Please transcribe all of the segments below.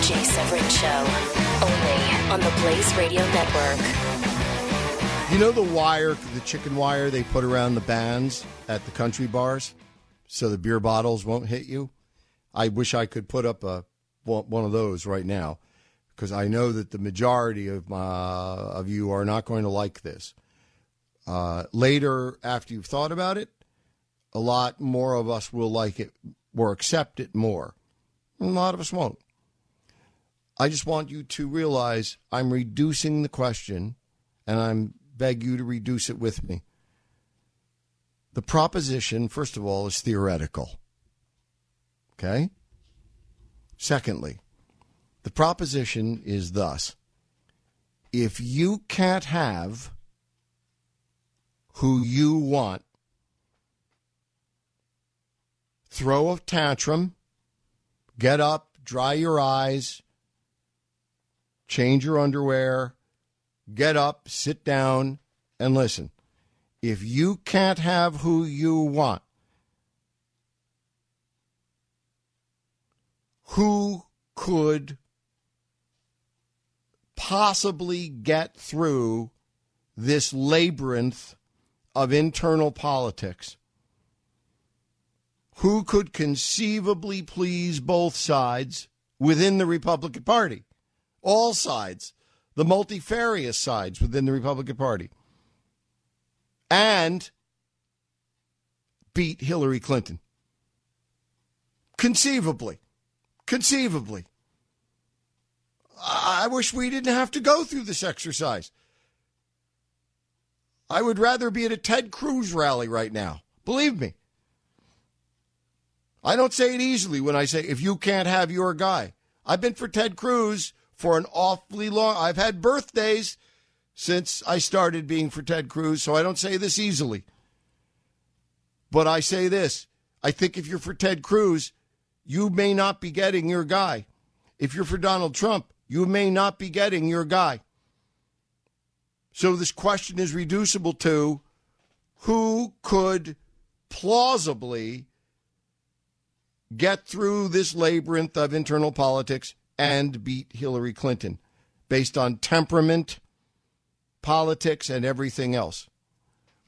The Jay Severin Show, only on the Blaze Radio Network. You know the wire, the chicken wire they put around the bands at the country bars so the beer bottles won't hit you? I wish I could put up a one of those right now because I know that the majority of my, of you are not going to like this. Uh, later, after you've thought about it, a lot more of us will like it or accept it more. A lot of us won't. I just want you to realize I'm reducing the question, and I'm beg you to reduce it with me. The proposition, first of all, is theoretical. Okay? Secondly, the proposition is thus if you can't have who you want, throw a tantrum, get up, dry your eyes, change your underwear, get up, sit down, and listen. If you can't have who you want, who could possibly get through this labyrinth of internal politics? Who could conceivably please both sides within the Republican Party? All sides, the multifarious sides within the Republican Party, and beat Hillary Clinton. Conceivably. Conceivably. I wish we didn't have to go through this exercise. I would rather be at a Ted Cruz rally right now. Believe me. I don't say it easily when I say, if you can't have your guy. I've been for Ted Cruz for an awfully long I've had birthdays since I started being for Ted Cruz, so I don't say this easily. But I say this. I think if you're for Ted Cruz, you may not be getting your guy. If you're for Donald Trump, you may not be getting your guy. So this question is reducible to who could plausibly get through this labyrinth of internal politics and beat Hillary Clinton based on temperament, politics, and everything else.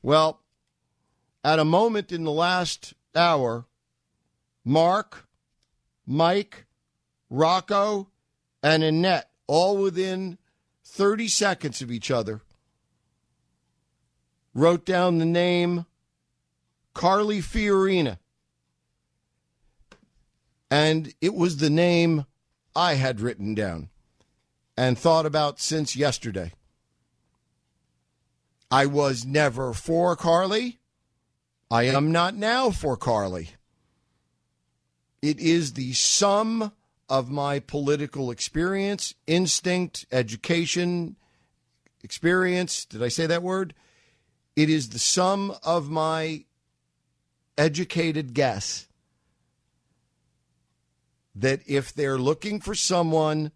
Well, at a moment in the last hour, Mark, Mike, Rocco, and Annette, all within 30 seconds of each other, wrote down the name Carly Fiorina. And it was the name I had written down and thought about since yesterday. I was never for Carly. I am not now for Carly. It is the sum of my political experience, instinct, education, experience. Did I say that word? It is the sum of my educated guess that if they're looking for someone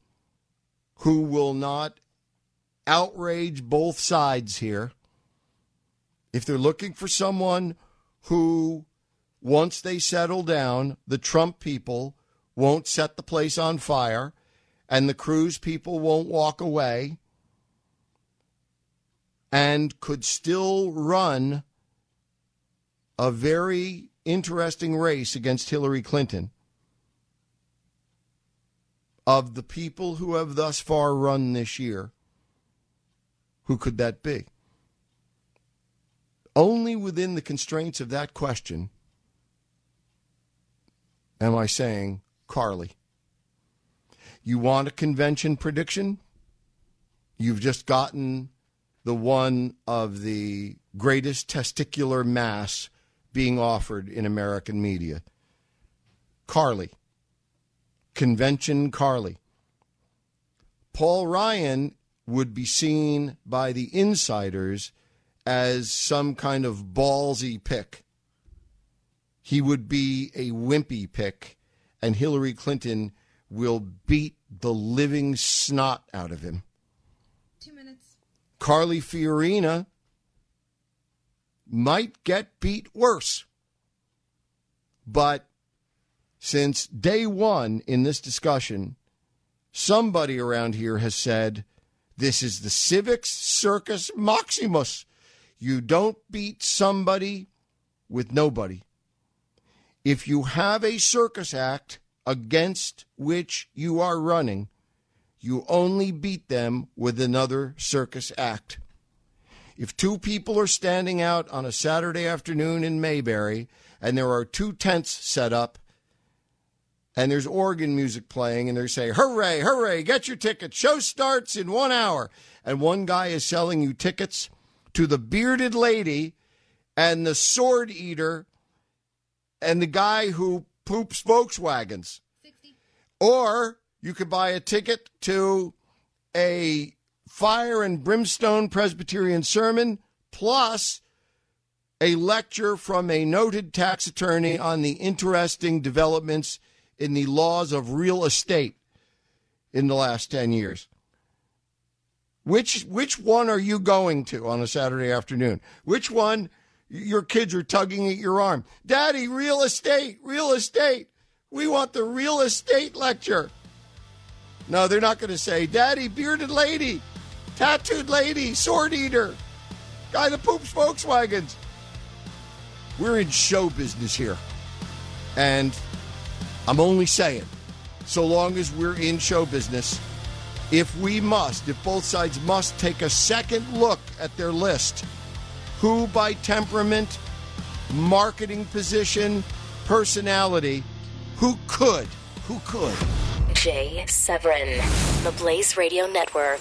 who will not outrage both sides here, if they're looking for someone who, once they settle down, the Trump people won't set the place on fire and the Cruz people won't walk away and could still run a very interesting race against Hillary Clinton of the people who have thus far run this year, who could that be? Only within the constraints of that question am I saying Carly. You want a convention prediction? You've just gotten the one of the greatest testicular mass being offered in American media. Carly. Convention Carly. Paul Ryan would be seen by the insiders as some kind of ballsy pick. He would be a wimpy pick, and Hillary Clinton will beat the living snot out of him. Two minutes. Carly Fiorina might get beat worse. But since day one in this discussion, somebody around here has said, This is the Civics Circus Maximus. You don't beat somebody with nobody. If you have a circus act against which you are running, you only beat them with another circus act. If two people are standing out on a Saturday afternoon in Mayberry and there are two tents set up and there's organ music playing and they say, hooray, hooray, get your ticket. Show starts in one hour. And one guy is selling you tickets to the bearded lady and the sword eater and the guy who poops Volkswagens. 60. Or you could buy a ticket to a fire and brimstone Presbyterian sermon plus a lecture from a noted tax attorney on the interesting developments in the laws of real estate in the last 10 years. Which which one are you going to on a Saturday afternoon? Which one your kids are tugging at your arm? Daddy, real estate, real estate. We want the real estate lecture. No, they're not going to say, Daddy, bearded lady, tattooed lady, sword eater, guy that poops Volkswagens. We're in show business here. And I'm only saying, so long as we're in show business, if we must, if both sides must take a second look at their list, who by temperament, marketing position, personality, who could, who could Jay Severin, the Blaze Radio Network.